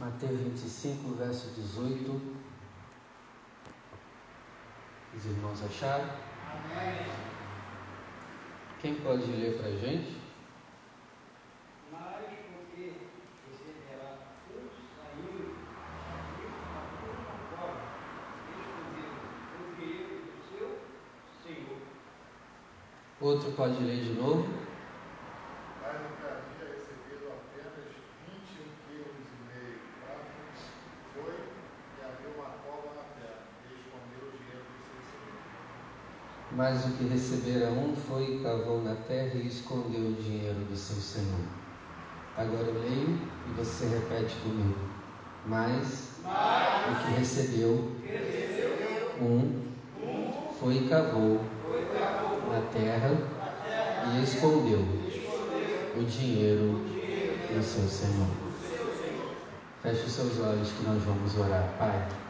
Mateus 25, verso 18. Os irmãos acharam? Amém. Quem pode ler para a gente? Mas porque um saindo, a o dinheiro do seu Senhor. Outro pode ler de novo? Mas o que havia recebido apenas 21 quilos e meio de prata foi e abriu uma cova na terra e escondeu o dinheiro do seu senhor. Mas o que recebera um foi cavou na terra e escondeu o dinheiro do seu senhor. Agora eu leio e você repete comigo. Mas, o que recebeu, um foi e cavou na terra e escondeu o dinheiro do seu senhor. Feche os seus olhos que nós vamos orar, Pai.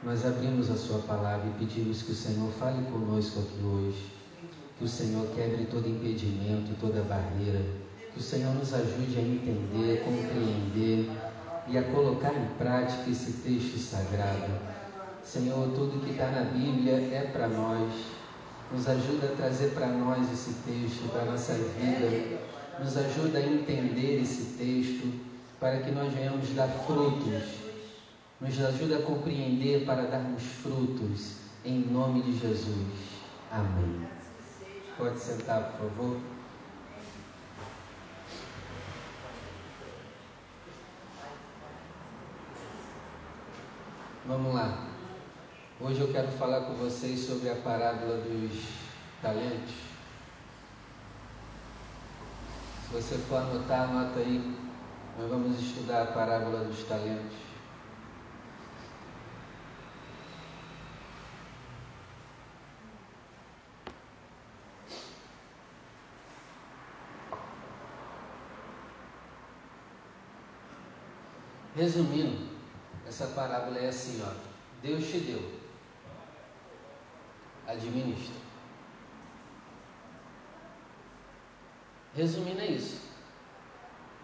Nós abrimos a Sua palavra e pedimos que o Senhor fale conosco aqui hoje. Que o Senhor quebre todo impedimento, toda barreira. Que o Senhor nos ajude a entender, compreender e a colocar em prática esse texto sagrado. Senhor, tudo que está na Bíblia é para nós. Nos ajuda a trazer para nós esse texto, para a nossa vida. Nos ajuda a entender esse texto, para que nós venhamos dar frutos nos ajuda a compreender para darmos frutos, em nome de Jesus. Amém. Pode sentar, por favor. Vamos lá. Hoje eu quero falar com vocês sobre a parábola dos talentos. Se você for anotar, anota aí. Nós vamos estudar a parábola dos talentos. Resumindo, essa parábola é assim, ó. Deus te deu. Administra. Resumindo é isso.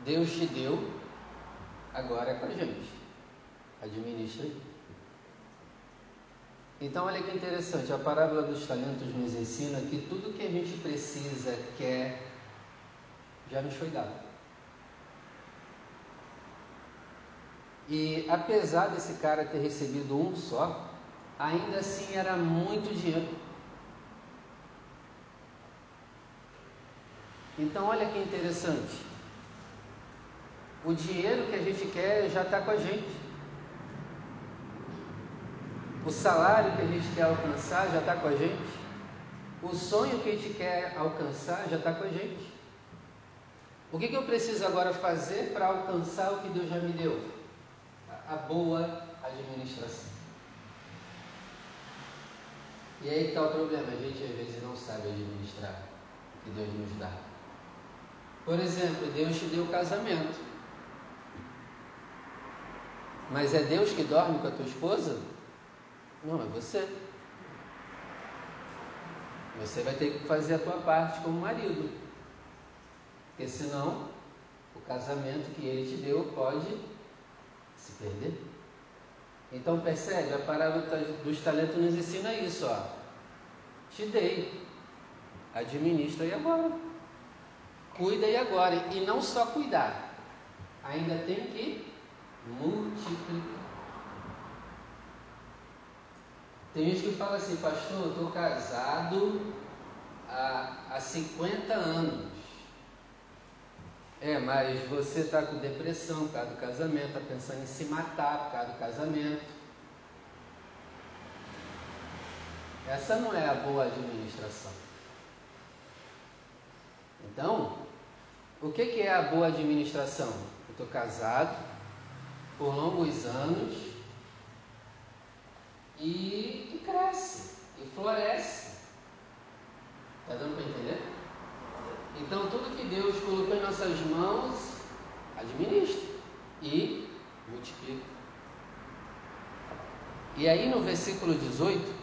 Deus te deu, agora é com a gente. Administra. Então olha que interessante, a parábola dos talentos nos ensina que tudo que a gente precisa, quer, já nos foi dado. E apesar desse cara ter recebido um só, ainda assim era muito dinheiro. Então olha que interessante. O dinheiro que a gente quer já está com a gente. O salário que a gente quer alcançar já está com a gente. O sonho que a gente quer alcançar já está com a gente. O que, que eu preciso agora fazer para alcançar o que Deus já me deu? A boa administração. E aí está o problema, a gente às vezes não sabe administrar o que Deus nos dá. Por exemplo, Deus te deu casamento. Mas é Deus que dorme com a tua esposa? Não, é você. Você vai ter que fazer a tua parte como marido. Porque senão o casamento que ele te deu pode se perder. Então percebe, a parábola dos talentos nos ensina isso, ó. Te dei. Administra e agora. Cuida e agora. E não só cuidar. Ainda tem que multiplicar. Tem gente que fala assim, pastor, eu estou casado há, há 50 anos. É, mas você está com depressão por causa do casamento, está pensando em se matar por causa do casamento. Essa não é a boa administração. Então, o que, que é a boa administração? Eu estou casado por longos anos e que cresce e floresce. Está dando para entender? Então, tudo que Deus colocou em nossas mãos, administra e multiplica. E aí, no versículo 18,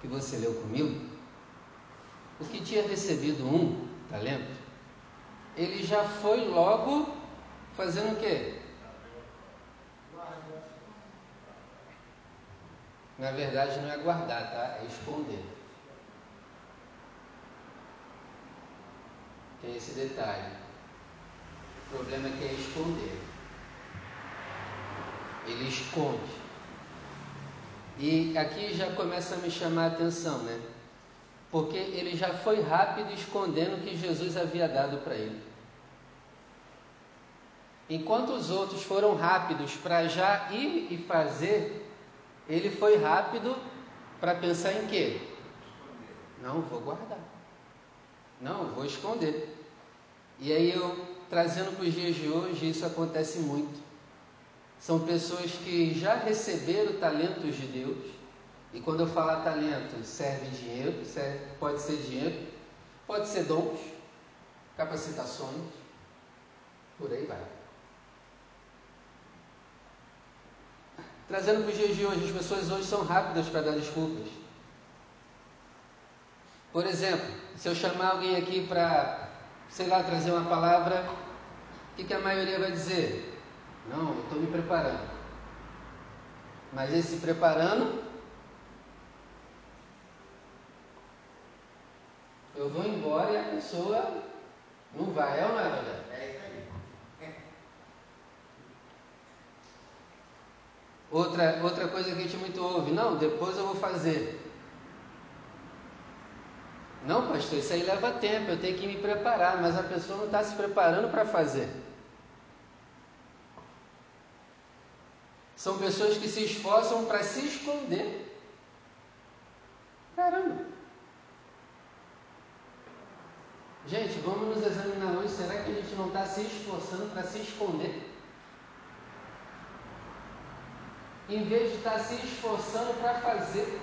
que você leu comigo, o que tinha recebido um talento, ele já foi logo Fazendo o quê? Na verdade não é guardar, tá? É esconder. Esse detalhe. O problema é que é esconder. Ele esconde. E aqui já começa a me chamar a atenção, né? Porque ele já foi rápido escondendo o que Jesus havia dado para ele. Enquanto os outros foram rápidos para já ir e fazer, ele foi rápido para pensar em quê? Não, vou guardar. Não, vou esconder. E aí eu trazendo para os dias de hoje, isso acontece muito. São pessoas que já receberam talentos de Deus. E quando eu falar talento, serve dinheiro, serve, pode ser dinheiro, pode ser dons, capacitações, por aí vai. Trazendo para os dias de hoje, as pessoas hoje são rápidas para dar desculpas. Por exemplo, se eu chamar alguém aqui para, sei lá, trazer uma palavra, o que, que a maioria vai dizer? Não, eu estou me preparando. Mas esse preparando, eu vou embora e a pessoa não vai, é ou não é, Rogério? É isso aí. Outra, outra coisa que a gente muito ouve, não, depois eu vou fazer. Não, pastor, isso aí leva tempo, eu tenho que me preparar, mas a pessoa não está se preparando para fazer. São pessoas que se esforçam para se esconder. Caramba! Gente, vamos nos examinar hoje. Será que a gente não está se esforçando para se esconder? Em vez de estar tá se esforçando para fazer.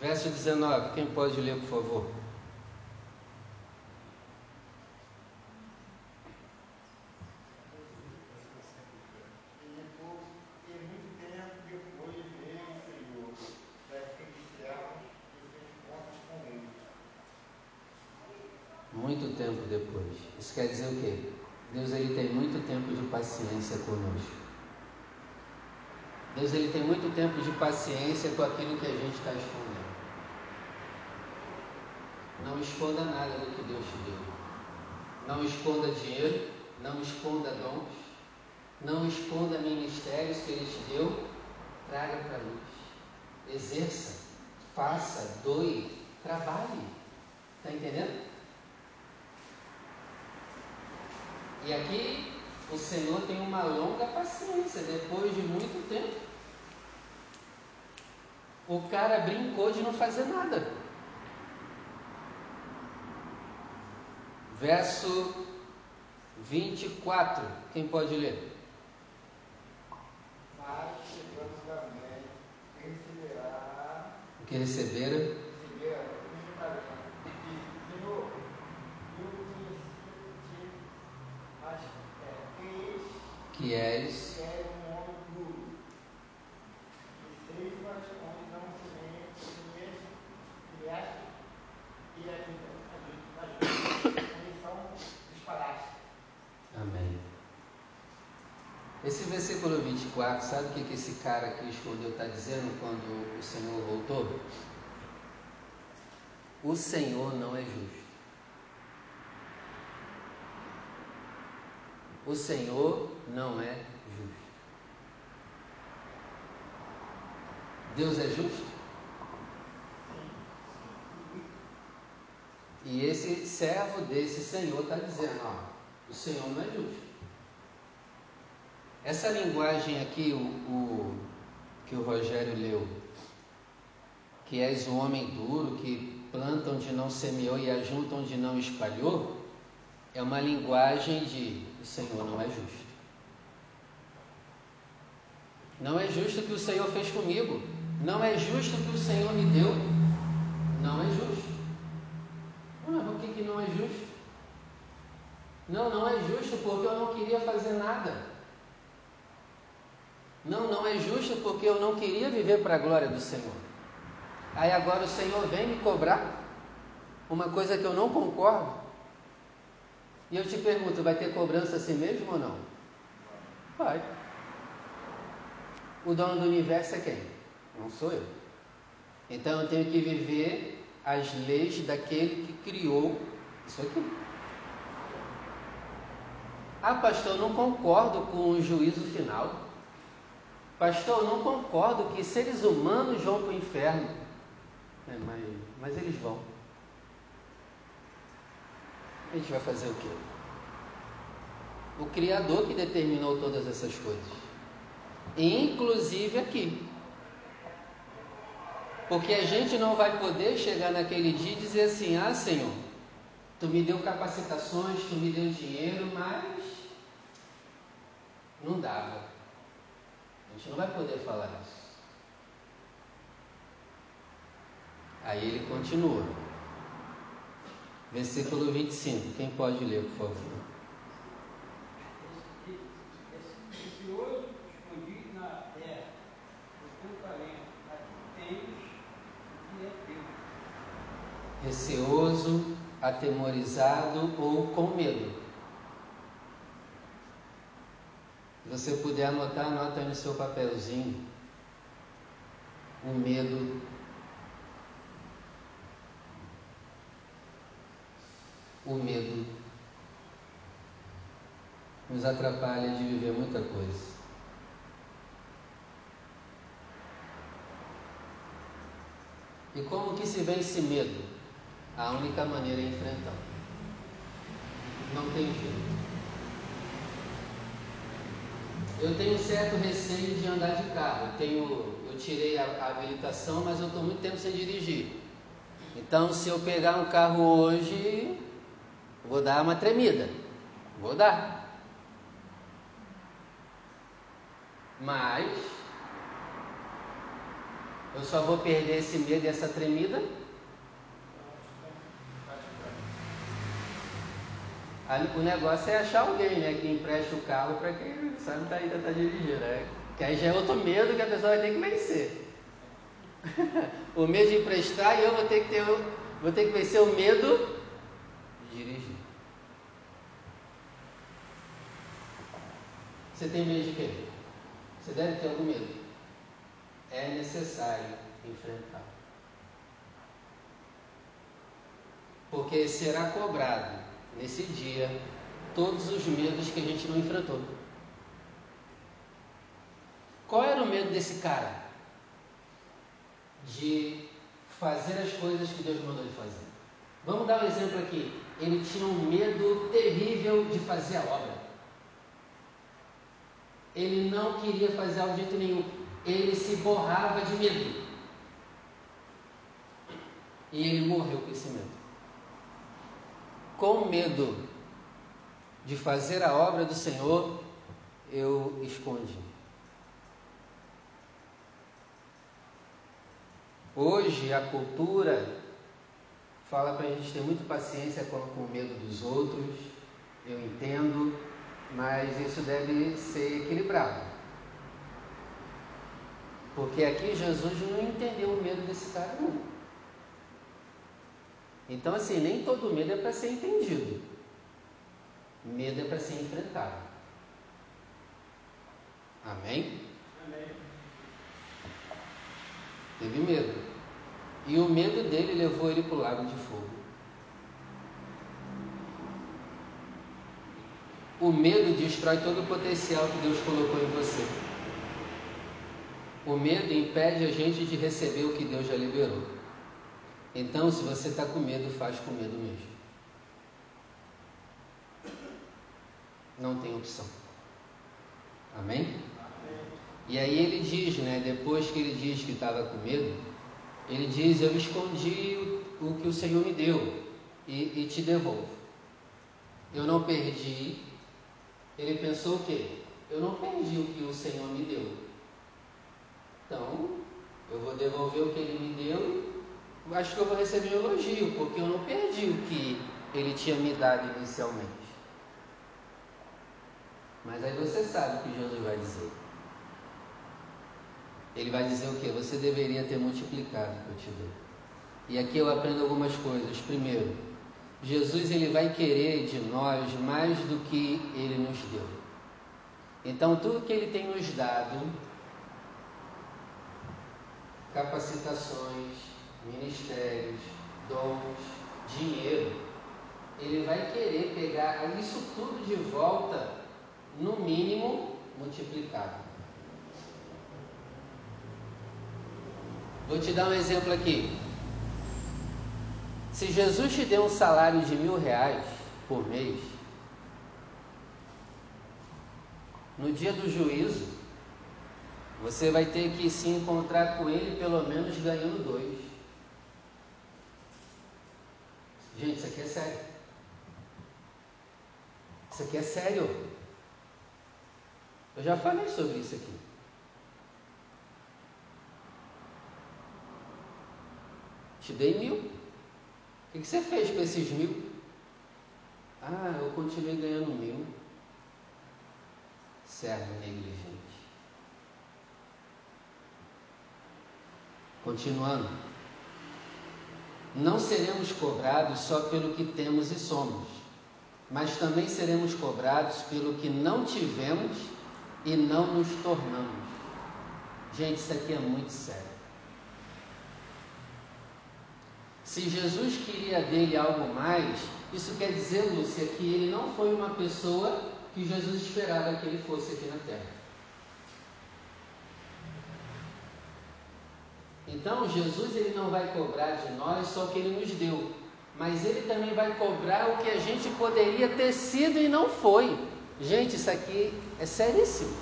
Verso 19, quem pode ler, por favor? muito tempo depois. Isso quer dizer o quê? Deus ele tem muito tempo de paciência conosco. Deus ele tem muito tempo de paciência com aquilo que a gente está escondendo. Não esconda nada do que Deus te deu. Não esconda dinheiro, não esconda dons, não esconda ministérios que Ele te deu. Traga para a luz. Exerça, faça, doe, trabalhe. Está entendendo? E aqui o Senhor tem uma longa paciência, depois de muito tempo. O cara brincou de não fazer nada. Verso 24, quem pode ler? Mas também, receberá. O que receberam? Que és um homem puro, que seivas onde não semeas, e as onde são disparates. Amém. Esse versículo 24, sabe o que, esse cara que escondeu está dizendo quando o Senhor voltou? O Senhor não é justo. O Senhor não é justo. Deus é justo? E esse servo desse Senhor está dizendo: ó, o Senhor não é justo. Essa linguagem aqui, o, o, que o Rogério leu, que és um homem duro, que planta onde não semeou e ajunta onde não espalhou, é uma linguagem de o Senhor não é justo. Não é justo o que o Senhor fez comigo. Não é justo o que o Senhor me deu. Não é justo. Ué, por que, que não é justo? Não, não é justo porque eu não queria fazer nada. Não, não é justo porque eu não queria viver para a glória do Senhor. Aí agora o Senhor vem me cobrar. uma coisa que eu não concordo, e eu te pergunto, vai ter cobrança assim mesmo ou não? Vai. O dono do universo é quem? Não sou eu. Então eu tenho que viver as leis daquele que criou isso aqui. Ah, pastor, eu não concordo com o juízo final. Pastor, eu não concordo que seres humanos vão para o inferno. É, mas, mas eles vão. A gente vai fazer o quê? O Criador que determinou todas essas coisas. Inclusive aqui. Porque a gente não vai poder chegar naquele dia e dizer assim: Ah, Senhor, tu me deu capacitações, tu me deu dinheiro, mas não dava. A gente não vai poder falar isso. Aí ele continua. Versículo 25. Quem pode ler, por favor? Receoso, atemorizado ou com medo. Se você puder anotar, anota aí no seu papelzinho. O medo. O medo nos atrapalha de viver muita coisa. E como que se vence medo? A única maneira é enfrentar. Não tem jeito. Eu tenho certo receio de andar de carro. Eu, tenho, eu tirei a, a habilitação, mas eu estou muito tempo sem dirigir. Então, se eu pegar um carro hoje, vou dar uma tremida. Vou dar. Mas eu só vou perder esse medo e essa tremida o negócio é achar alguém, né, que empreste o carro para quem sabe da ainda está dirigindo, né? Que aí já é outro medo que a pessoa vai ter que vencer. o medo de emprestar e eu vou ter que ter, vou ter que vencer o medo de dirigir. Você tem medo de quê? Você deve ter algum medo. É necessário enfrentar. Porque será cobrado nesse dia todos os medos que a gente não enfrentou. Qual era o medo desse cara? De fazer as coisas que Deus mandou ele fazer. Vamos dar um exemplo aqui. Ele tinha um medo terrível de fazer a obra. Ele não queria fazer algo de jeito nenhum. Ele se borrava de medo. E ele morreu com esse medo com medo de fazer a obra do Senhor, eu escondi. Hoje a cultura fala para a gente ter muito paciência com, com o medo dos outros, eu entendo, mas isso deve ser equilibrado. Porque aqui Jesus não entendeu o medo desse cara, não. Então, assim, nem todo medo é para ser entendido. Medo é para ser enfrentado. Amém? Amém? Teve medo. E o medo dele levou ele para o lago de fogo. O medo destrói todo o potencial que Deus colocou em você. O medo impede a gente de receber o que Deus já liberou. Então, se você está com medo, faz com medo mesmo. Não tem opção. Amém? E aí ele diz, né? Depois que ele diz que estava com medo, ele diz: Eu escondi o, o que o Senhor me deu e, e te devolvo. Eu não perdi. Ele pensou o quê? Eu não perdi o que o Senhor me deu. Então, eu vou devolver o que ele me deu acho que eu vou receber um elogio, porque eu não perdi o que ele tinha me dado inicialmente. Mas aí você sabe o que Jesus vai dizer. Ele vai dizer o que? Você deveria ter multiplicado o que eu te dei. E aqui eu aprendo algumas coisas. Primeiro, Jesus ele vai querer de nós mais do que ele nos deu. Então, tudo que ele tem nos dado, capacitações, ministérios, dons, dinheiro, ele vai querer pegar isso tudo de volta, no mínimo multiplicado. Vou te dar um exemplo aqui. Se Jesus te deu um salário de mil reais por mês, no dia do juízo, você vai ter que se encontrar com ele pelo menos ganhando dois. Gente, isso aqui é sério. Isso aqui é sério. Eu já falei sobre isso aqui. Te dei mil. O que você fez com esses mil? Ah, eu continuei ganhando mil. Servo negligente. Continuando. Não seremos cobrados só pelo que temos e somos, mas também seremos cobrados pelo que não tivemos e não nos tornamos. Gente, isso aqui é muito sério. Se Jesus queria dele algo mais, isso quer dizer, Lúcia, que ele não foi uma pessoa que Jesus esperava que ele fosse aqui na terra. Então, Jesus ele não vai cobrar de nós só o que ele nos deu, mas ele também vai cobrar o que a gente poderia ter sido e não foi. Gente, isso aqui é seríssimo.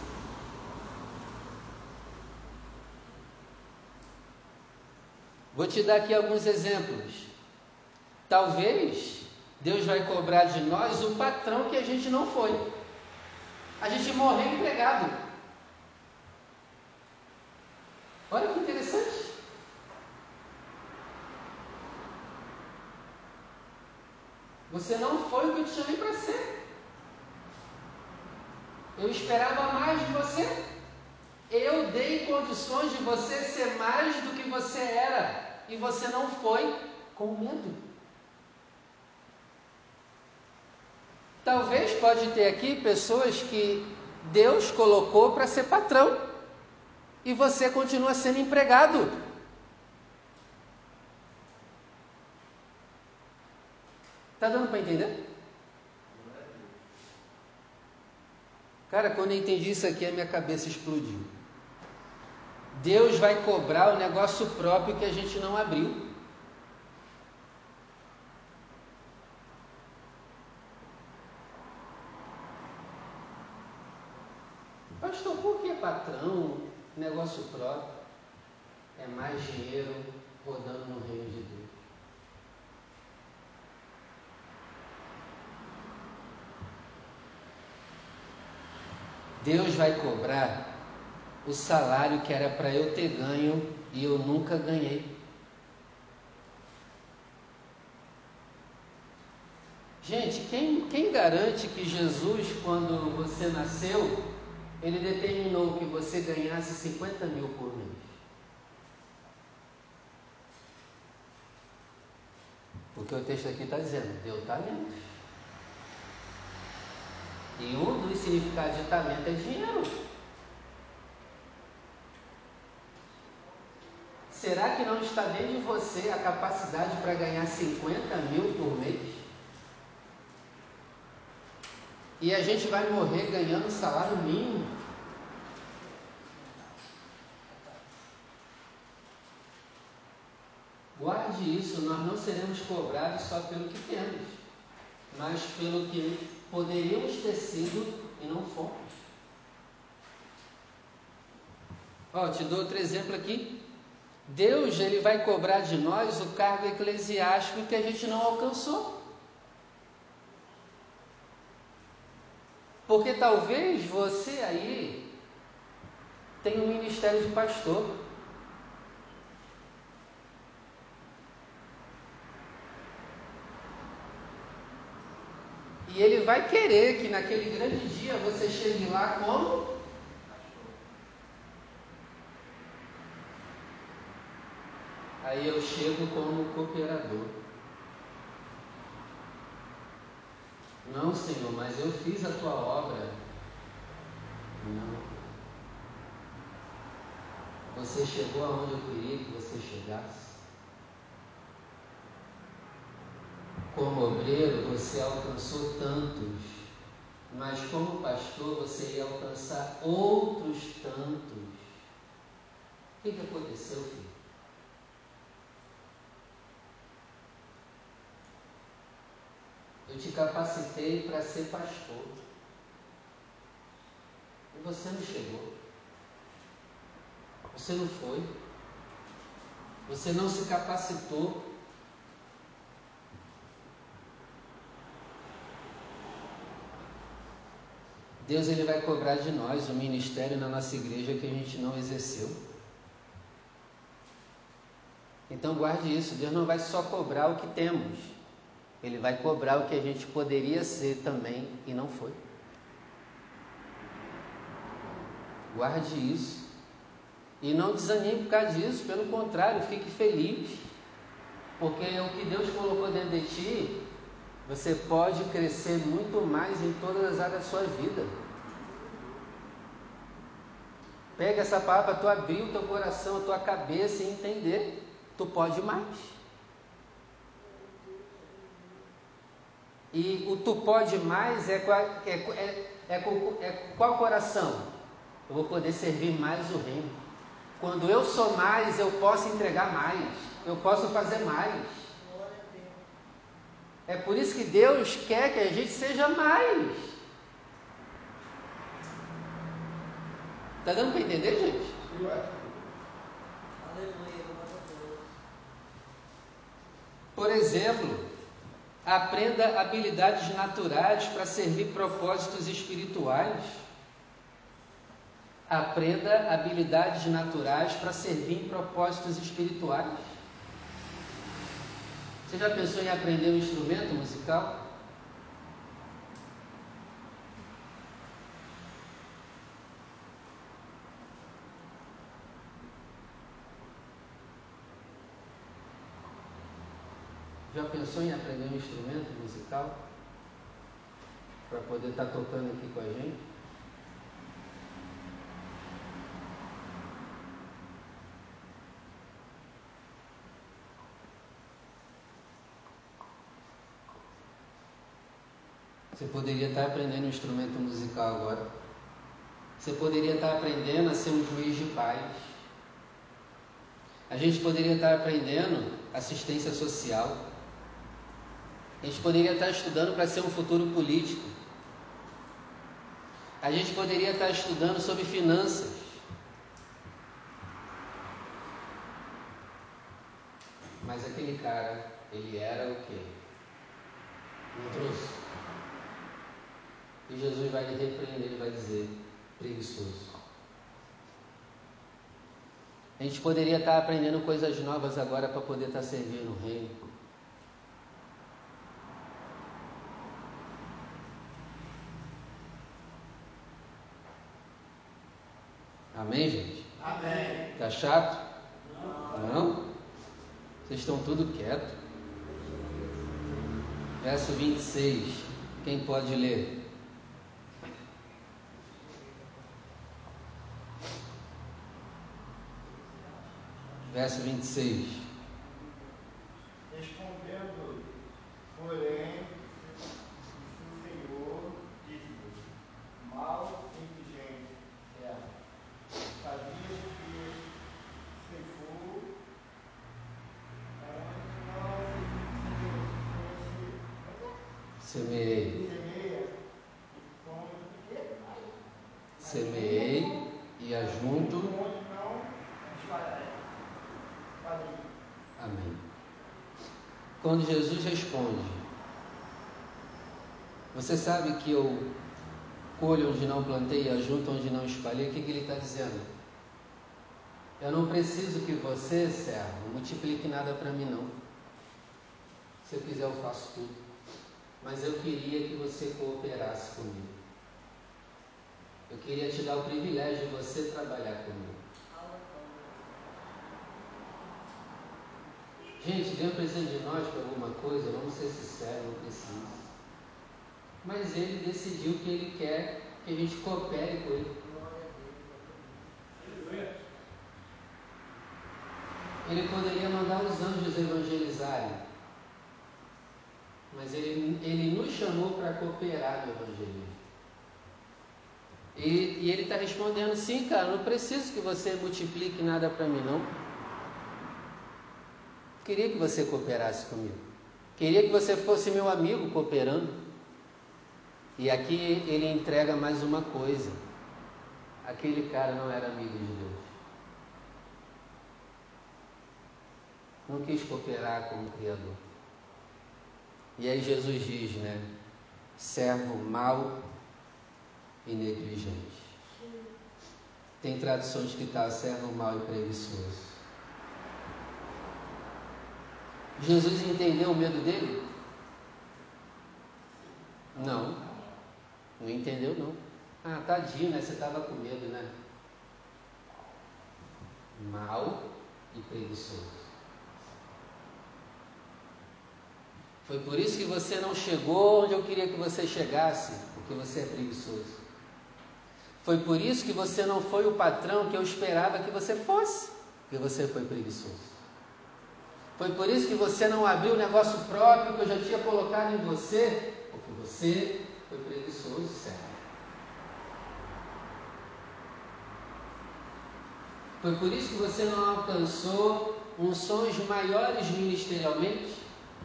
Vou te dar aqui alguns exemplos. Talvez Deus vai cobrar de nós o patrão que a gente não foi. A gente morreu empregado. Olha que interessante. Você não foi o que eu te chamei para ser. Eu esperava mais de você. Eu dei condições de você ser mais do que você era e você não foi com medo. Talvez pode ter aqui pessoas que Deus colocou para ser patrão e você continua sendo empregado. Tá dando para entender? Cara, quando eu entendi isso aqui, a minha cabeça explodiu. Deus vai cobrar o negócio próprio que a gente não abriu. Pastor, por que patrão, negócio próprio? É mais dinheiro rodando no reino de Deus. Deus vai cobrar o salário que era para eu ter ganho e eu nunca ganhei. Gente, quem, quem garante que Jesus, quando você nasceu, ele determinou que você ganhasse 50 mil por mês? Porque o texto aqui está dizendo, deu talento. Dos significados de talento é dinheiro. Será que não está dentro de você a capacidade para ganhar 50 mil por mês? E a gente vai morrer ganhando salário mínimo? Guarde isso, nós não seremos cobrados só pelo que temos, mas pelo que poderíamos ter sido e não fomos. Ó, te dou outro exemplo aqui. Deus ele vai cobrar de nós o cargo eclesiástico que a gente não alcançou. Porque talvez você aí tenha um ministério de pastor. E ele vai querer que naquele grande dia você chegue lá como Aí eu chego como cooperador. Não, Senhor, mas eu fiz a tua obra. Não. Você chegou aonde eu queria que você chegasse. Como obreiro, você alcançou tantos, mas como pastor, você ia alcançar outros tantos. O que, que aconteceu, filho? Eu te capacitei para ser pastor. E você não chegou. Você não foi. Você não se capacitou. Deus ele vai cobrar de nós o ministério na nossa igreja que a gente não exerceu. Então guarde isso, Deus não vai só cobrar o que temos, Ele vai cobrar o que a gente poderia ser também e não foi. Guarde isso. E não desanime por causa disso, pelo contrário, fique feliz. Porque o que Deus colocou dentro de ti, você pode crescer muito mais em todas as áreas da sua vida. Pega essa palavra, tu abrir o teu coração, a tua cabeça e entender. Tu pode mais. E o tu pode mais é, é, é, é, é qual coração? Eu vou poder servir mais o reino. Quando eu sou mais, eu posso entregar mais. Eu posso fazer mais. É por isso que Deus quer que a gente seja mais. Está dando para entender, gente? Por exemplo, aprenda habilidades naturais para servir propósitos espirituais. Aprenda habilidades naturais para servir propósitos espirituais. Você já pensou em aprender um instrumento musical? Já pensou em aprender um instrumento musical? Para poder estar tocando aqui com a gente? Você poderia estar aprendendo um instrumento musical agora. Você poderia estar aprendendo a ser um juiz de paz. A gente poderia estar aprendendo assistência social. A gente poderia estar estudando para ser um futuro político. A gente poderia estar estudando sobre finanças. Mas aquele cara, ele era o quê? Um trouxe. E Jesus vai lhe repreender, ele vai dizer: preguiçoso. A gente poderia estar aprendendo coisas novas agora para poder estar servindo o reino. Amém, gente? Amém. Tá chato? Não. Não? Vocês estão tudo quieto. Verso 26. Quem pode ler? Verso 26. Respondendo, porém, o Senhor disse-lhe: Mal inteligente, servo, sabias que ceifou Semeei. Semeei e ajunto. Onde não Amém. Quando Jesus responde, você sabe que eu colho onde não plantei e ajunto onde não espalhei, o que, que ele está dizendo? Eu não preciso que você, servo, multiplique nada para mim não. Se eu quiser eu faço tudo. Mas eu queria que você cooperasse comigo. Eu queria te dar o privilégio de você trabalhar comigo. Gente, Deus precisa de nós para alguma coisa, vamos ser sinceros, não precisa. Mas Ele decidiu que Ele quer que a gente coopere com Ele. Ele poderia mandar os anjos evangelizarem, mas Ele, ele nos chamou para cooperar no Evangelismo. E, e Ele está respondendo: sim, cara, não preciso que você multiplique nada para mim, não. Queria que você cooperasse comigo. Queria que você fosse meu amigo cooperando. E aqui ele entrega mais uma coisa. Aquele cara não era amigo de Deus. Não quis cooperar com o Criador. E aí Jesus diz, né? Servo mau e negligente. Tem traduções que está servo mau e preguiçoso. Jesus entendeu o medo dele? Não. Não entendeu, não. Ah, tadinho, né? Você estava com medo, né? Mal e preguiçoso. Foi por isso que você não chegou onde eu queria que você chegasse, porque você é preguiçoso. Foi por isso que você não foi o patrão que eu esperava que você fosse, porque você foi preguiçoso. Foi por isso que você não abriu o negócio próprio que eu já tinha colocado em você, porque você foi preguiçoso, certo? Foi por isso que você não alcançou unções maiores ministerialmente,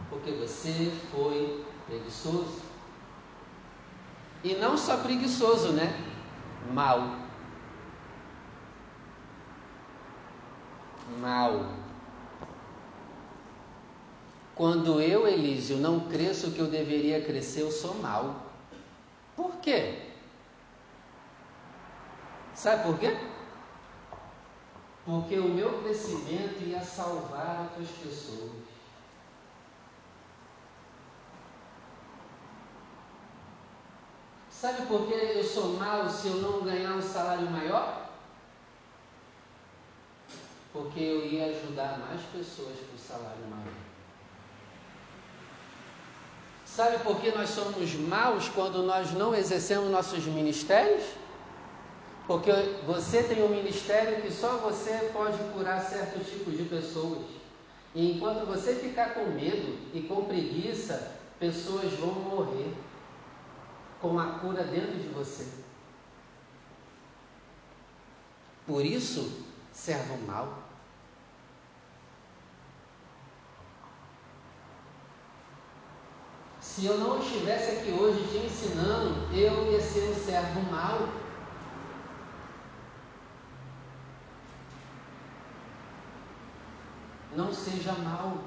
porque você foi preguiçoso. E não só preguiçoso, né? Mal. Mal. Quando eu, Elísio, não cresço o que eu deveria crescer, eu sou mal. Por quê? Sabe por quê? Porque o meu crescimento ia salvar outras pessoas. Sabe por que eu sou mal se eu não ganhar um salário maior? Porque eu ia ajudar mais pessoas com salário maior. Sabe por que nós somos maus quando nós não exercemos nossos ministérios? Porque você tem um ministério que só você pode curar certos tipos de pessoas. E enquanto você ficar com medo e com preguiça, pessoas vão morrer com a cura dentro de você. Por isso, servo mal. Se eu não estivesse aqui hoje te ensinando, eu ia ser um servo mau. Não seja mau,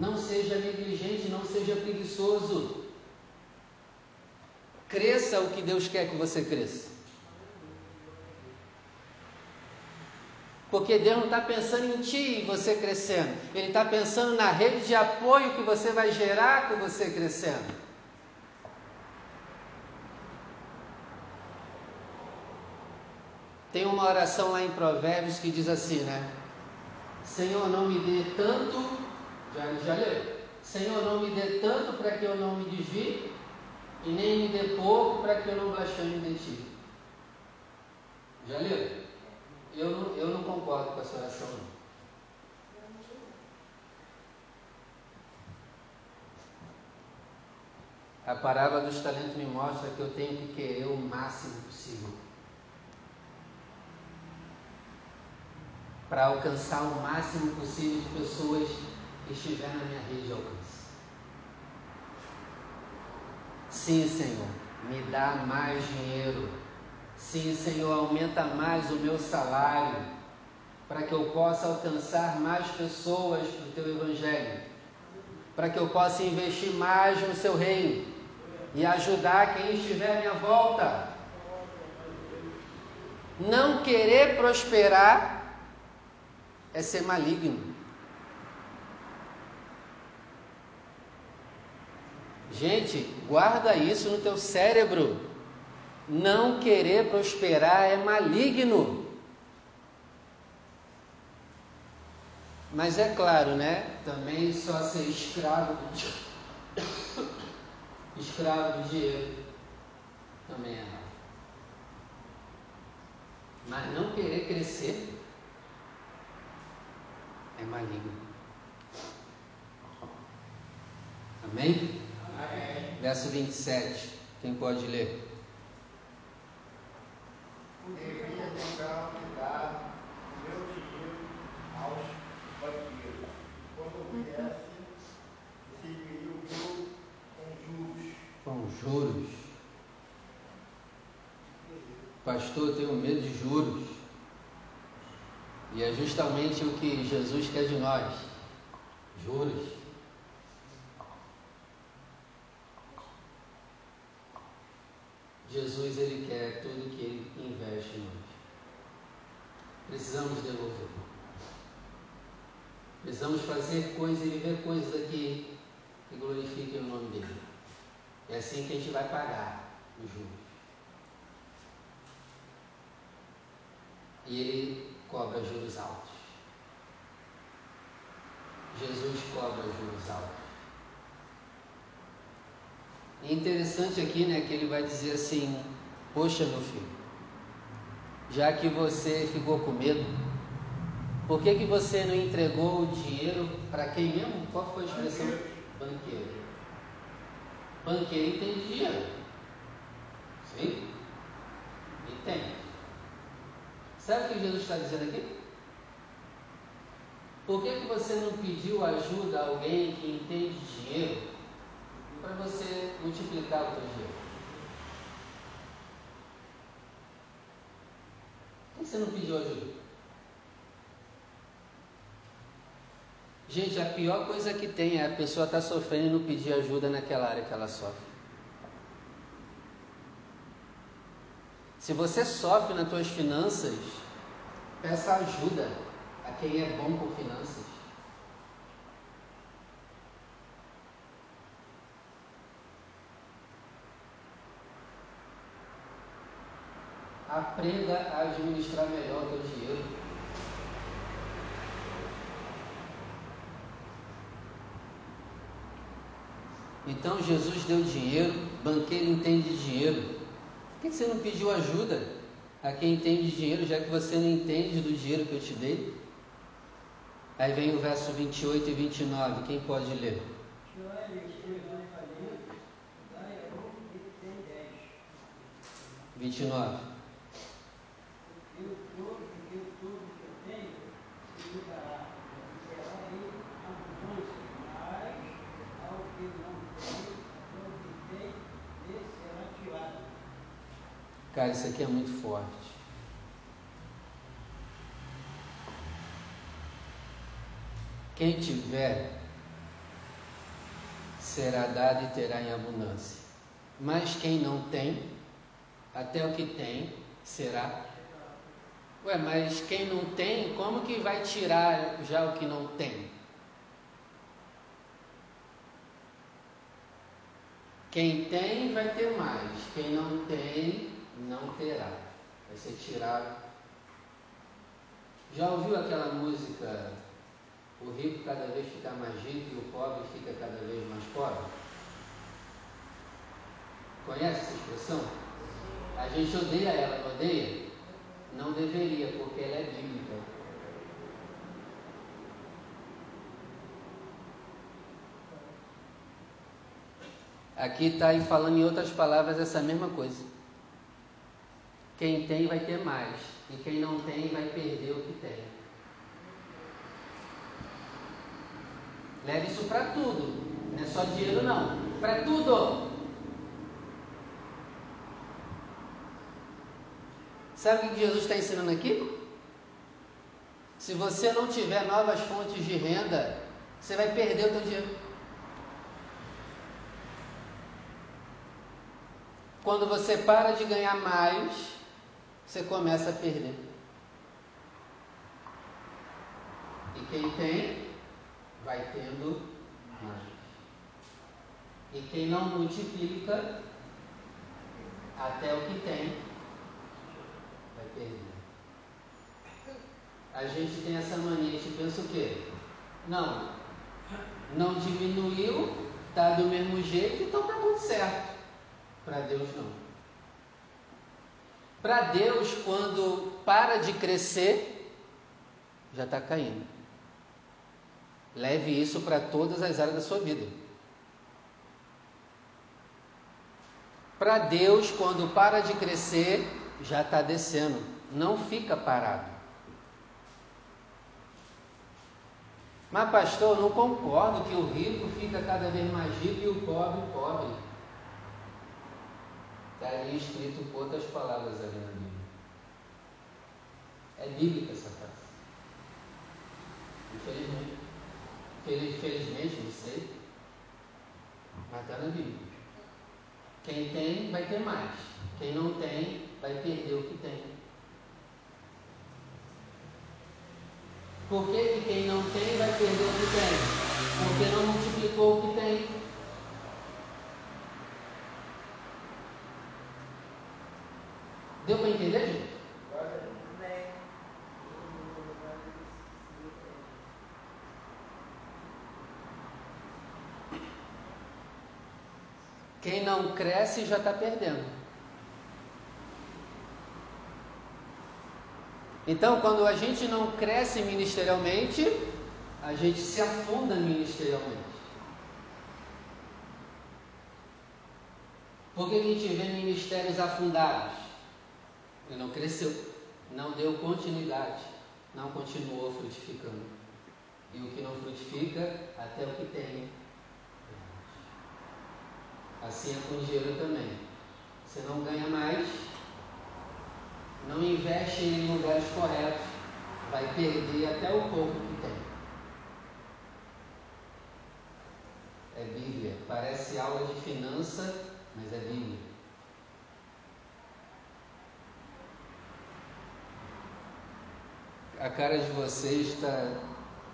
não seja negligente, não seja preguiçoso. Cresça o que Deus quer que você cresça. Porque Deus não está pensando em ti e você crescendo. Ele está pensando na rede de apoio que você vai gerar com você crescendo. Tem uma oração lá em Provérbios que diz assim, né? Senhor, não me dê tanto, já, já leu. Senhor, não me dê tanto para que eu não me desvie, e nem me dê pouco para que eu não blasfeme de ti. Já leu? Eu não, eu não concordo com essa oração, não. A parábola dos talentos me mostra que eu tenho que querer o máximo possível. Para alcançar o máximo possível de pessoas que estiver na minha rede de alcance. Sim, Senhor, me dá mais dinheiro Sim, Senhor, aumenta mais o meu salário, para que eu possa alcançar mais pessoas do teu Evangelho, para que eu possa investir mais no seu reino e ajudar quem estiver à minha volta. Não querer prosperar é ser maligno. Gente, guarda isso no teu cérebro. Não querer prosperar é maligno. Mas é claro, né? Também só ser escravo do escravo do dinheiro também é errado. Mas não querer crescer é maligno. Amém? Amém? Verso 27. Quem pode ler? Devia de dar o meu dinheiro aos banqueiros. Quando viesse, receberia o meu com juros. Com juros. Pastor, eu tenho medo de juros. E é justamente o que Jesus quer de nós: juros. Jesus ele quer tudo que ele investe em nós. Precisamos devolver. Precisamos fazer coisas e viver coisas aqui que glorifiquem o nome dele. É assim que a gente vai pagar os juros. E ele cobra juros altos. Jesus cobra juros altos. É interessante aqui, né, que ele vai dizer assim: Poxa, meu filho, já que você ficou com medo, por que, que você não entregou o dinheiro para quem mesmo? Qual foi a expressão? Banqueiro. Banqueiro tem dinheiro. Sim? Entende? Sabe o que Jesus está dizendo aqui? Por que, que você não pediu ajuda a alguém que entende dinheiro para você multiplicar o teu dinheiro? Por que você não pediu ajuda? Gente, a pior coisa que tem é a pessoa estar tá sofrendo e não pedir ajuda naquela área que ela sofre. Se você sofre nas suas finanças, peça ajuda a quem é bom com finanças. Aprenda a administrar melhor o teu dinheiro. Então Jesus deu dinheiro, banqueiro entende dinheiro. Por que você não pediu ajuda a quem entende dinheiro, já que você não entende do dinheiro que eu te dei? Aí vem o verso 28 e 29, quem pode ler? 29. Eu todo, porque tudo que eu tenho se me dará, e será em abundância, mas ao que não tem, até o que tem, lhe será tirado. Cara, isso aqui é muito forte. Quem tiver, será dado e terá em abundância. Mas quem não tem, até o que tem será. Ué, mas quem não tem, como que vai tirar já o que não tem? Quem tem vai ter mais, quem não tem não terá. Vai ser tirado. Já ouviu aquela música o rico cada vez fica mais rico e o pobre fica cada vez mais pobre? Conhece essa expressão? A gente odeia ela, não odeia? Não deveria, porque ela é bíblica. Aqui está falando em outras palavras essa mesma coisa. Quem tem vai ter mais, e quem não tem vai perder o que tem. Leve isso para tudo. Não é só dinheiro não. Para tudo. Sabe o que Jesus está ensinando aqui? Se você não tiver novas fontes de renda, você vai perder o teu dinheiro. Quando você para de ganhar mais, você começa a perder. E quem tem, vai tendo mais. E quem não multiplica, até o que tem, vai perder. A gente tem essa mania, a gente pensa o quê? Não. Não diminuiu, está do mesmo jeito, então está tudo certo. Para Deus não. Para Deus, quando para de crescer, já está caindo. Leve isso para todas as áreas da sua vida. Para Deus, quando para de crescer, já está descendo. Não fica parado. Mas, pastor, eu não concordo que o rico fica cada vez mais rico e o pobre, pobre. Está ali escrito com outras palavras ali na Bíblia. É bíblica essa frase. Infelizmente. Infelizmente, não sei. Mas está na Bíblia. Quem tem, vai ter mais. Quem não tem, vai perder o que tem. Por que, que quem não tem vai perder o que tem? Porque não multiplicou o que tem. Deu para entender, gente? Quem não cresce já está perdendo. Então, quando a gente não cresce ministerialmente, a gente se afunda ministerialmente. Por que a gente vê ministérios afundados? Ele não cresceu, não deu continuidade, não continuou frutificando. E o que não frutifica, até o que tem, Assim é com dinheiro também. Você não ganha mais, não investe em lugares corretos, vai perder até o pouco que tem. É Bíblia. Parece aula de finança, mas é Bíblia. A cara de vocês está.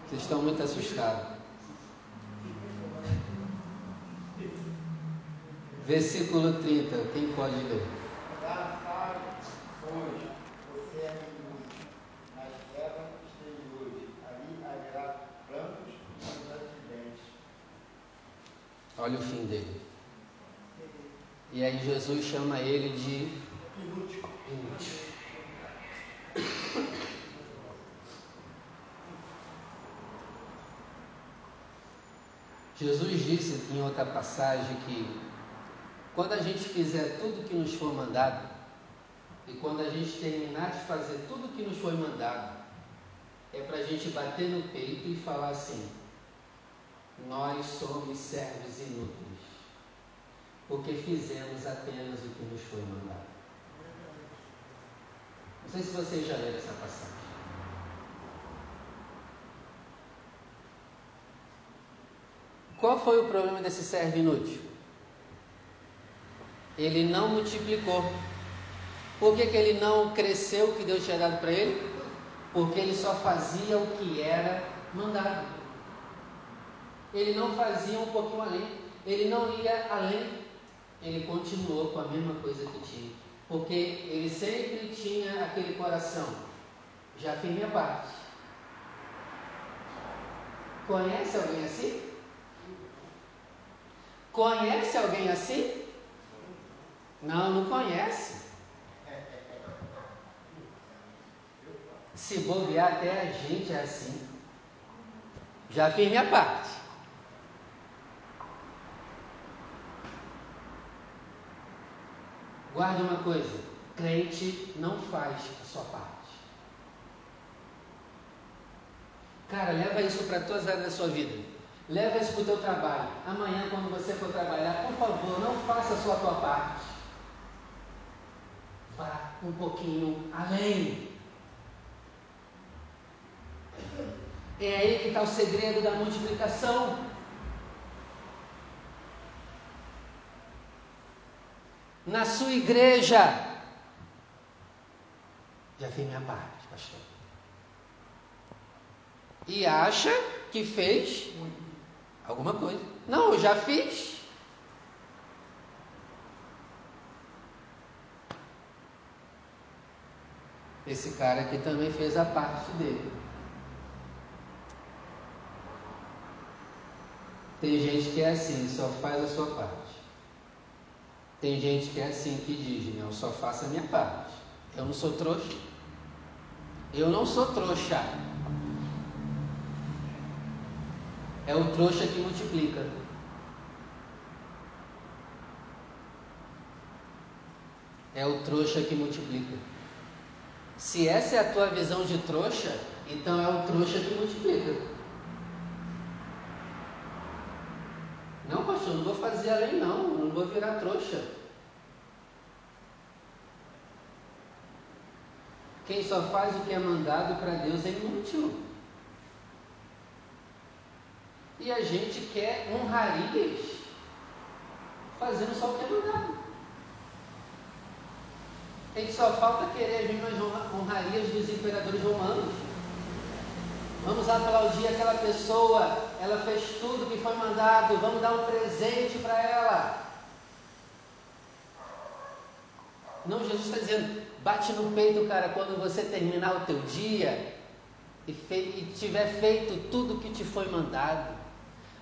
Vocês estão muito assustados. Versículo 30, quem pode ler? Olha o fim dele. E aí Jesus chama ele de inútil. inútil. Jesus disse em outra passagem que quando a gente fizer tudo que nos for mandado, e quando a gente terminar de fazer tudo que nos foi mandado, é para a gente bater no peito e falar assim: nós somos servos inúteis, porque fizemos apenas o que nos foi mandado. Não sei se vocês já leram essa passagem. Qual foi o problema desse servo inútil? ele não multiplicou. Por que, que ele não cresceu o que Deus tinha dado para ele? Porque ele só fazia o que era mandado. Ele não fazia um pouquinho além, ele não ia além, ele continuou com a mesma coisa que tinha. Porque ele sempre tinha aquele coração, já fiz minha parte. Conhece alguém assim? Conhece alguém assim? Não, não conhece. Se bobear, até a gente é assim. Já fiz minha parte. Guarde uma coisa: crente não faz a sua parte. Cara, leva isso para todas as áreas da sua vida. Leva isso para o teu trabalho. Amanhã, quando você for trabalhar, por favor, não faça só a tua parte vá um pouquinho além. É aí que está o segredo da multiplicação. Na sua igreja, já fiz minha parte, pastor. E acha que fez alguma coisa. Não, eu já fiz. Esse cara aqui também fez a parte dele. Tem gente que é assim, só faz a sua parte. Tem gente que é assim, que diz, não, só faço a minha parte. Eu não sou trouxa. Eu não sou trouxa. É o trouxa que multiplica. É o trouxa que multiplica. Se essa é a tua visão de trouxa, então é o trouxa que multiplica. Não, pastor, não vou fazer além não, não vou virar trouxa. Quem só faz o que é mandado para Deus é inútil. E a gente quer honrarias fazendo só o que é mandado. A gente só falta querer vir nas honrarias dos imperadores romanos. Vamos aplaudir aquela pessoa, ela fez tudo que foi mandado, vamos dar um presente para ela. Não, Jesus está dizendo, bate no peito, cara, quando você terminar o teu dia e, e tiver feito tudo que te foi mandado.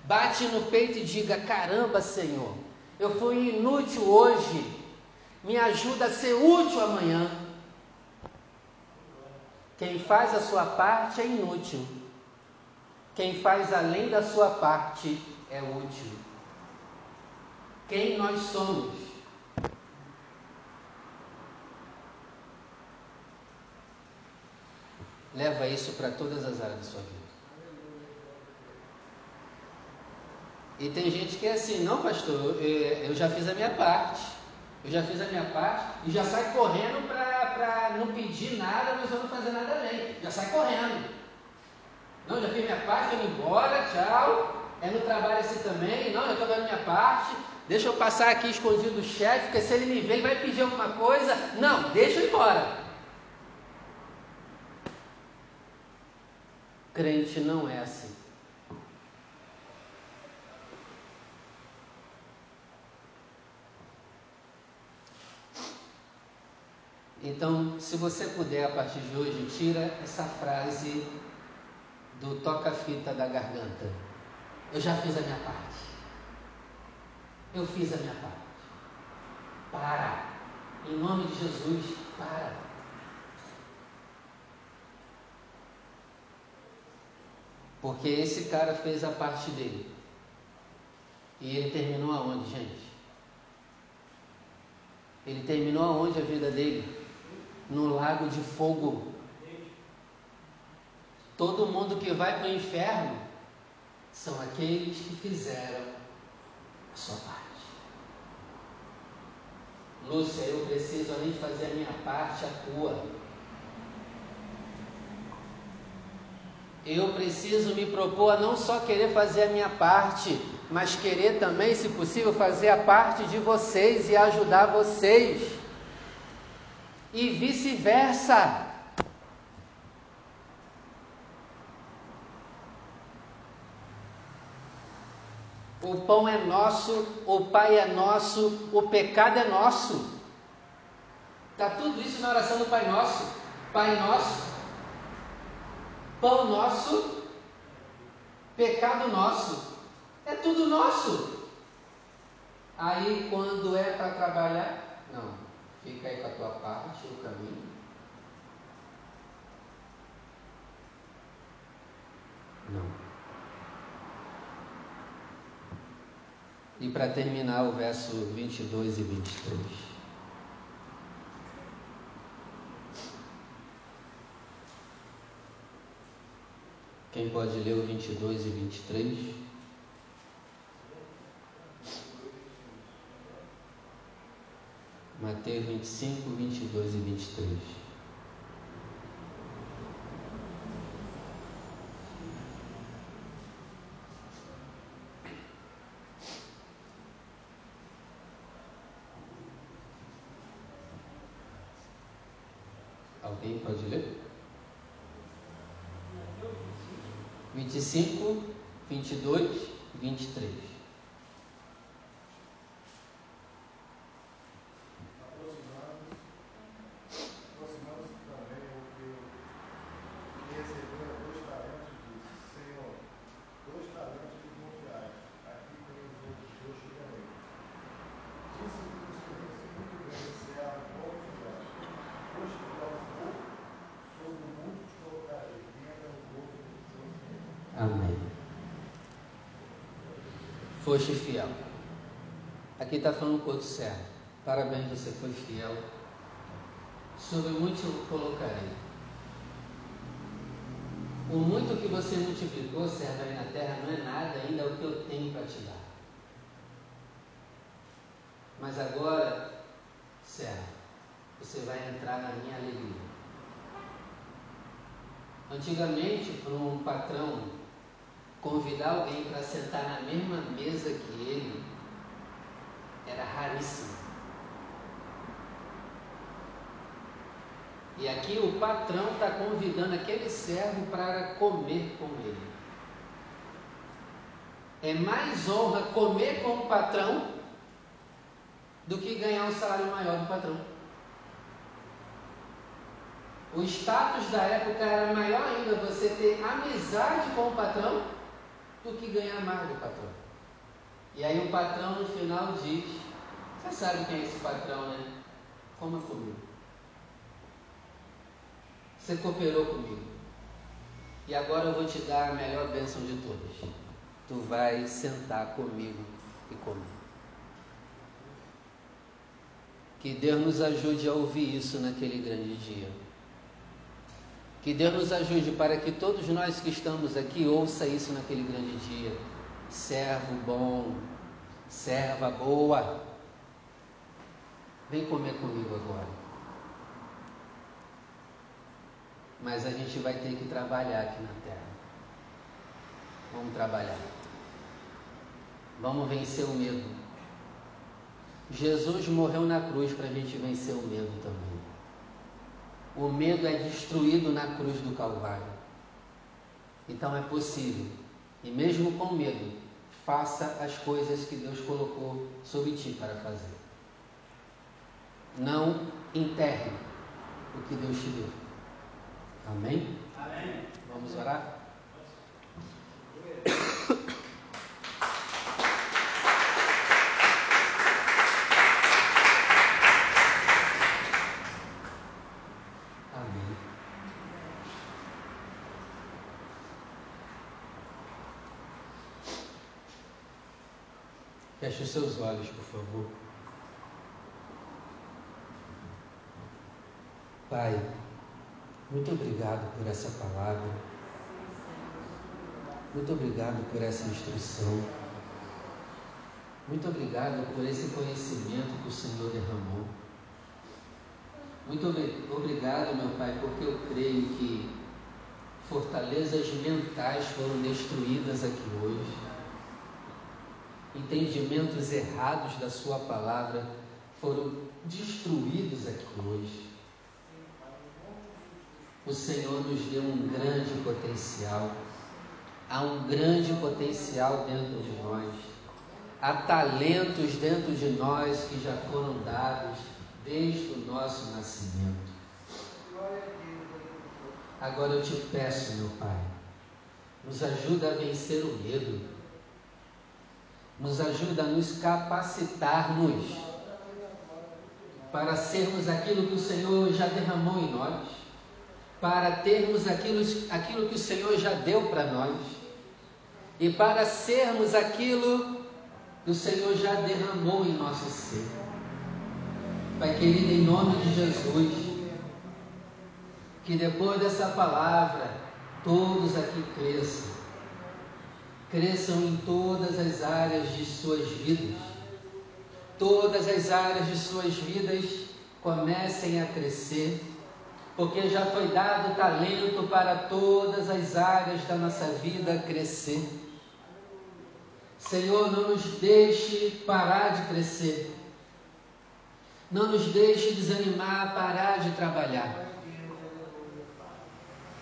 Bate no peito e diga: caramba, Senhor, eu fui inútil hoje, me ajuda a ser útil amanhã. Quem faz a sua parte é inútil. Quem faz além da sua parte é útil. Quem nós somos? Leva isso para todas as áreas da sua vida. E tem gente que é assim, não pastor, eu já fiz a minha parte. Eu já fiz a minha parte e já sai correndo para não pedir nada, mas eu não fazer nada além. Já sai correndo. Não, já fiz minha parte, estou indo embora, tchau. É no trabalho assim também, não, já estou dando minha parte. Deixa eu passar aqui escondido do chefe, porque se ele me ver, ele vai pedir alguma coisa. Não, deixa eu ir embora. Crente não é assim. Então, se você puder, a partir de hoje, tira essa frase do toca-fita da garganta. Eu já fiz a minha parte. Eu fiz a minha parte. Para. Em nome de Jesus, para. Porque esse cara fez a parte dele. E ele terminou aonde, gente? Ele terminou aonde a vida dele? No lago de fogo. Todo mundo que vai para o inferno são aqueles que fizeram a sua parte. Lúcia, eu preciso, além de fazer a minha parte, a tua. Eu preciso me propor a não só querer fazer a minha parte, mas querer também, se possível, fazer a parte de vocês e ajudar vocês e vice-versa. O pão é nosso, o Pai é nosso, o pecado é nosso. Está tudo isso na oração do Pai Nosso. Pai Nosso, pão nosso, pecado nosso. É tudo nosso. Aí quando é para trabalhar. Fica aí com a tua parte, o caminho. Não. E para terminar, o verso 22 e 23. Quem pode ler o 22 e 23? Mateus 25, 22 e 23. Alguém pode ler? 25, 22, 23. Foste fiel. Aqui está falando o outro certo. Parabéns, você foi fiel. Sobre muito colocarei. O muito que você multiplicou, servo aí na terra, não é nada ainda o que eu tenho para te dar. Mas agora, servo, você vai entrar na minha alegria. Antigamente, para um patrão convidar alguém para sentar na mesma mesa que ele, era raríssimo. E aqui o patrão está convidando aquele servo para comer com ele. É mais honra comer com o patrão do que ganhar um salário maior do patrão. O status da época era maior ainda você ter amizade com o patrão do que ganhar mais do patrão. E aí o patrão no final diz: Você sabe quem é esse patrão, né? Coma comigo. Você cooperou comigo. E agora eu vou te dar a melhor bênção de todas. Tu vai sentar comigo e comer. Que Deus nos ajude a ouvir isso naquele grande dia. Que Deus nos ajude para que todos nós que estamos aqui ouça isso naquele grande dia. Servo bom, serva boa, vem comer comigo agora. Mas a gente vai ter que trabalhar aqui na terra. Vamos trabalhar. Vamos vencer o medo. Jesus morreu na cruz para a gente vencer o medo também. O medo é destruído na cruz do Calvário. Então é possível. E mesmo com medo, faça as coisas que Deus colocou sobre ti para fazer. Não enterre o que Deus te deu. Amém? Amém. Vamos orar? Amém. Feche seus olhos, por favor. Pai, muito obrigado por essa palavra. Muito obrigado por essa instrução. Muito obrigado por esse conhecimento que o Senhor derramou. Muito obrigado, meu Pai, porque eu creio que fortalezas mentais foram destruídas aqui hoje. Entendimentos errados da Sua palavra foram destruídos aqui hoje. O Senhor nos deu um grande potencial. Há um grande potencial dentro de nós. Há talentos dentro de nós que já foram dados desde o nosso nascimento. Agora eu te peço, meu Pai, nos ajuda a vencer o medo, nos ajuda a nos capacitarmos para sermos aquilo que o Senhor já derramou em nós, para termos aquilo, aquilo que o Senhor já deu para nós e para sermos aquilo que o Senhor já derramou em nosso ser. Pai querido, em nome de Jesus, que depois dessa palavra, todos aqui cresçam, cresçam em todas as áreas de suas vidas, todas as áreas de suas vidas comecem a crescer, porque já foi dado talento para todas as áreas da nossa vida crescer. Senhor, não nos deixe parar de crescer. Não nos deixe desanimar, parar de trabalhar.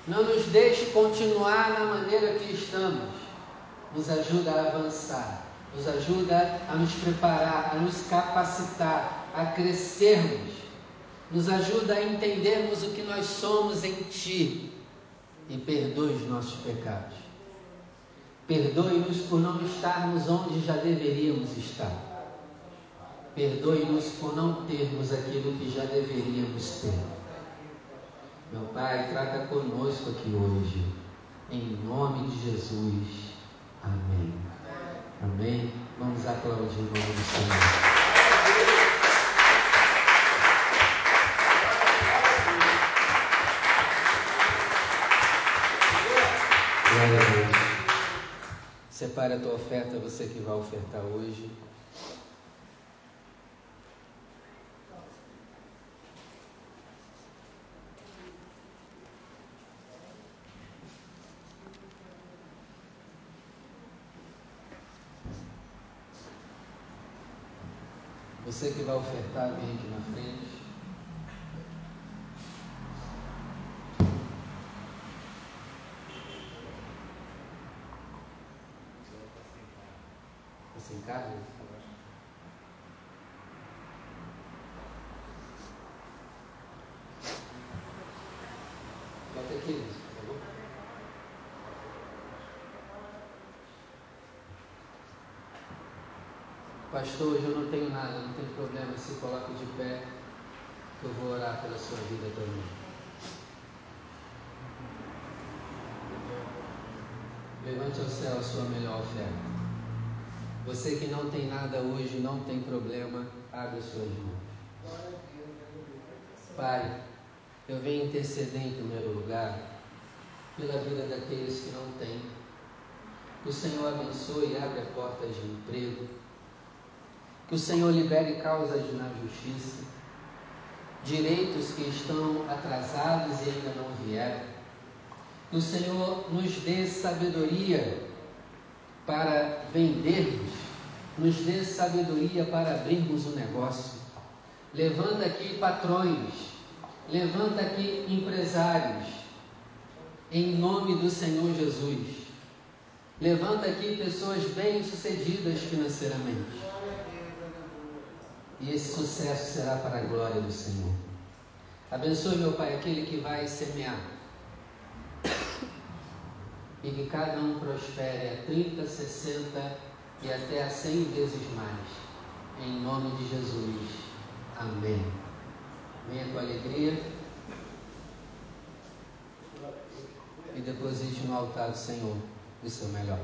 Não nos deixe continuar na maneira que estamos. Nos ajuda a avançar. Nos ajuda a nos preparar, a nos capacitar, a crescermos. Nos ajuda a entendermos o que nós somos em Ti. E perdoe os nossos pecados. Perdoe-nos por não estarmos onde já deveríamos estar. Perdoe-nos por não termos aquilo que já deveríamos ter. Meu Pai, trata conosco aqui hoje. Em nome de Jesus. Amém. Amém. Vamos aplaudir o nome do Senhor. Glória a Deus. Separe a tua oferta, você que vai ofertar hoje. Você que vai ofertar, vem aqui na frente. Está sem carne? Bota aqui, por favor. Pastor, hoje eu não tenho nada, não tem problema, se coloque de pé, que eu vou orar pela sua vida também. Levante ao céu a sua melhor oferta. Você que não tem nada hoje, não tem problema, abra suas mãos. Pai, eu venho interceder em primeiro lugar pela vida daqueles que não têm. O Senhor abençoe e abra portas de emprego. Que o Senhor libere causas na justiça, direitos que estão atrasados e ainda não vieram. Que o Senhor nos dê sabedoria para vendermos, nos dê sabedoria para abrirmos o um negócio. Levanta aqui patrões, levanta aqui empresários, em nome do Senhor Jesus. Levanta aqui pessoas bem-sucedidas financeiramente. E esse sucesso será para a glória do Senhor. Abençoe, meu Pai, aquele que vai semear. E que cada um prospere a 30, 60 e até a 100 vezes mais. Em nome de Jesus. Amém. Venha com alegria. E deposite no altar do Senhor o seu melhor.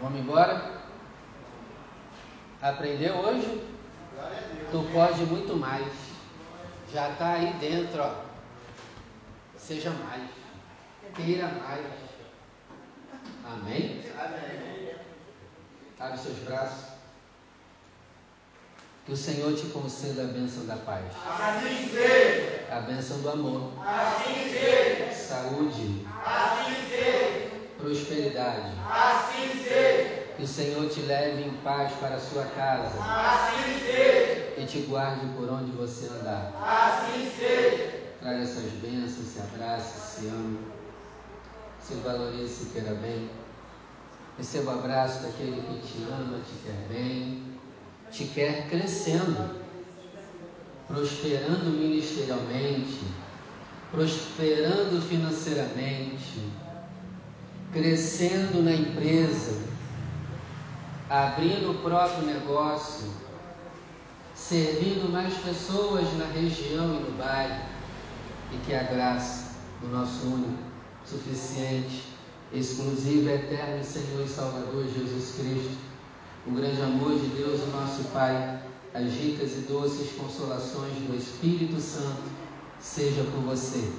Vamos embora? Aprendeu hoje? Tu pode muito mais. Já está aí dentro, ó. Seja mais. Queira mais. Amém? Amém. Abre seus braços. Que o Senhor te conceda a bênção da paz. Assim seja. A bênção do amor. Assim seja. Saúde. Assim seja. Prosperidade. Assim seja. Que o Senhor te leve em paz para a sua casa. Assim seja. E te guarde por onde você andar. Assim seja. Traga essas bênçãos, se abrace, se ame. Se valorize, se queira bem. Receba o abraço daquele que te ama, te quer bem, te quer crescendo, prosperando ministerialmente, prosperando financeiramente, crescendo na empresa, abrindo o próprio negócio, servindo mais pessoas na região e no bairro, e que a graça do nosso único, suficiente, exclusivo, eterno Senhor e Salvador Jesus Cristo, o grande amor de Deus, o nosso Pai, as ricas e doces consolações do Espírito Santo, seja por você,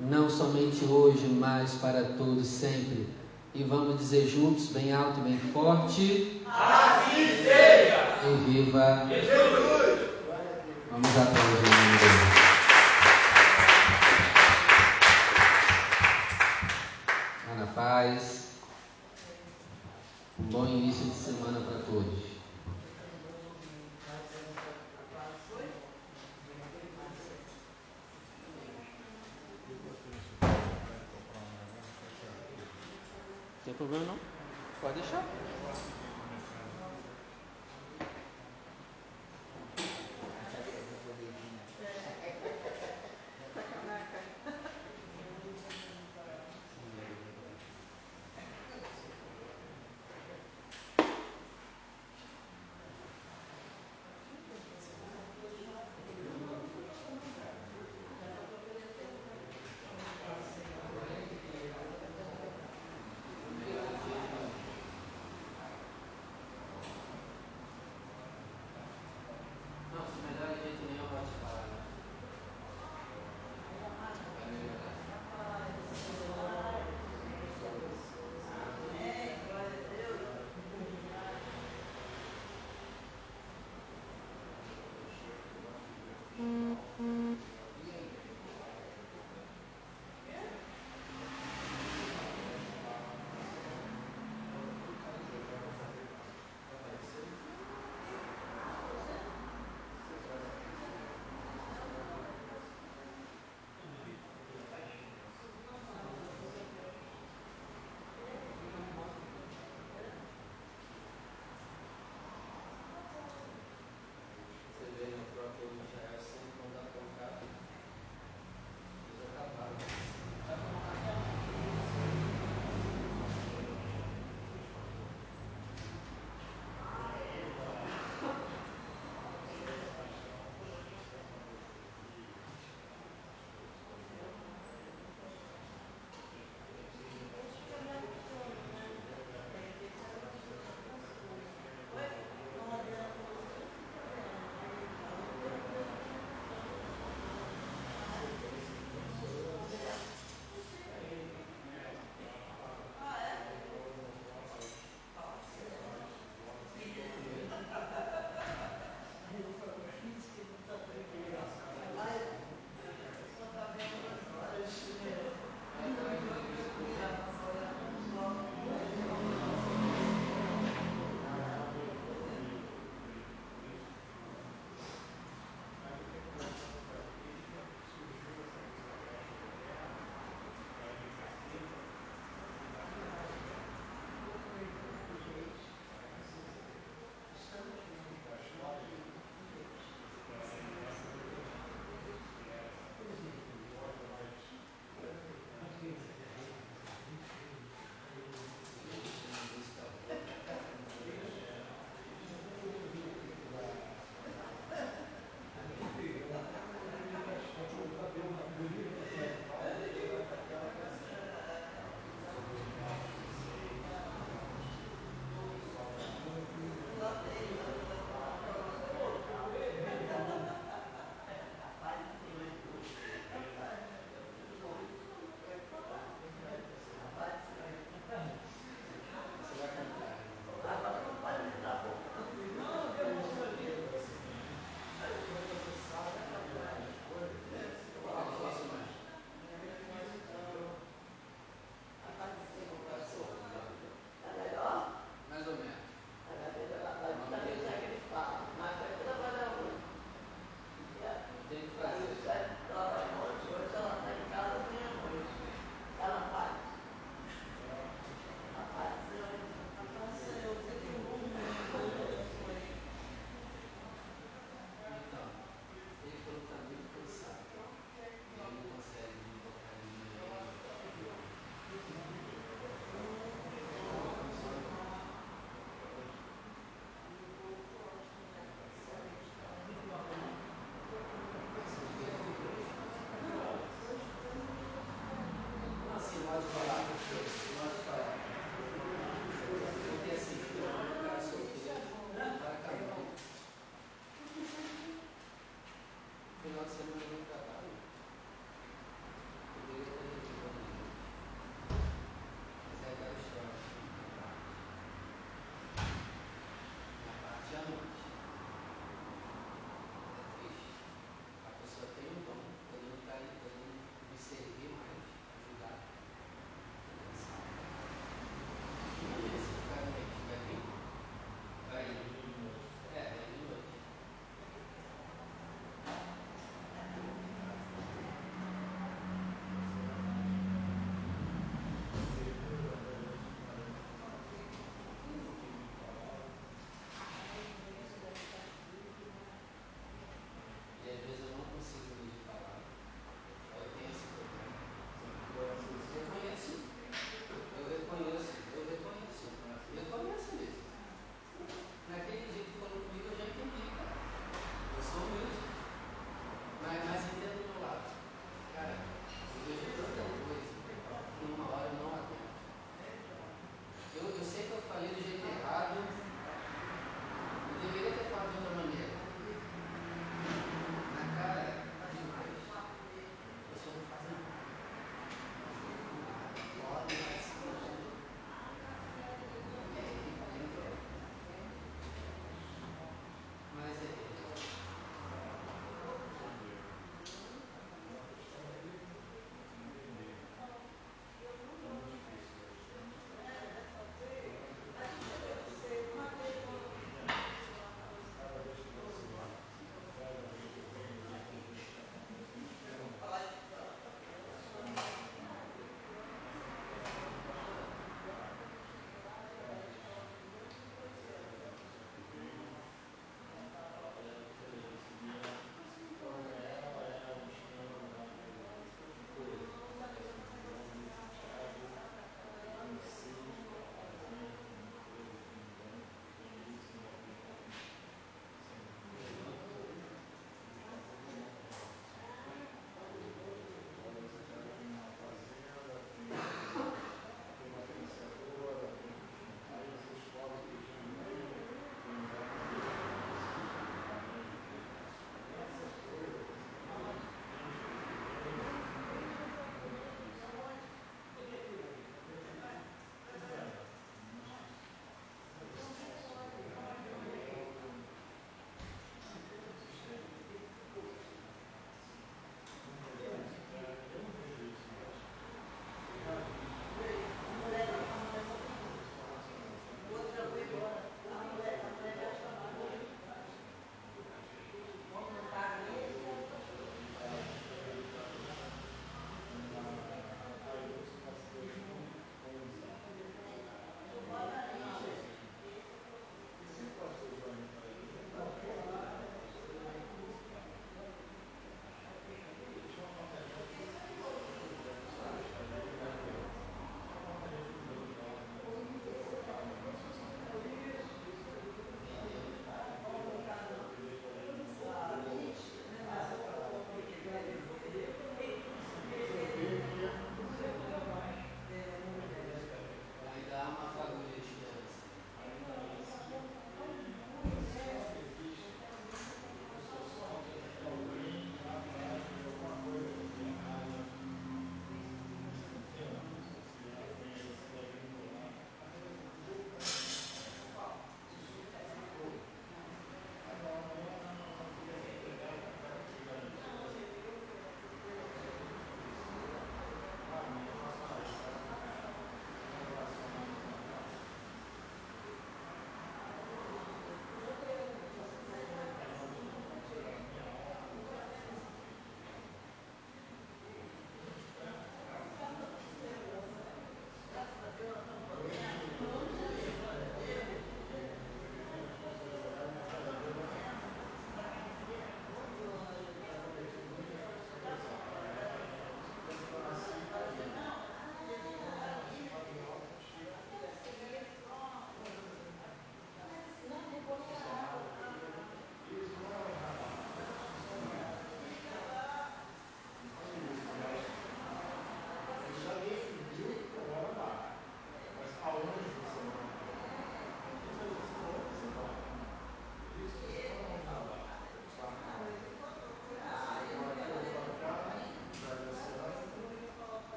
não somente hoje, mas para todos sempre. E vamos dizer juntos, bem alto, bem forte. Assim seja. E viva Jesus. Vamos aplaudir o nome dele. Vá na paz. Um bom início de semana para todos. Não tem problema não. Pode deixar.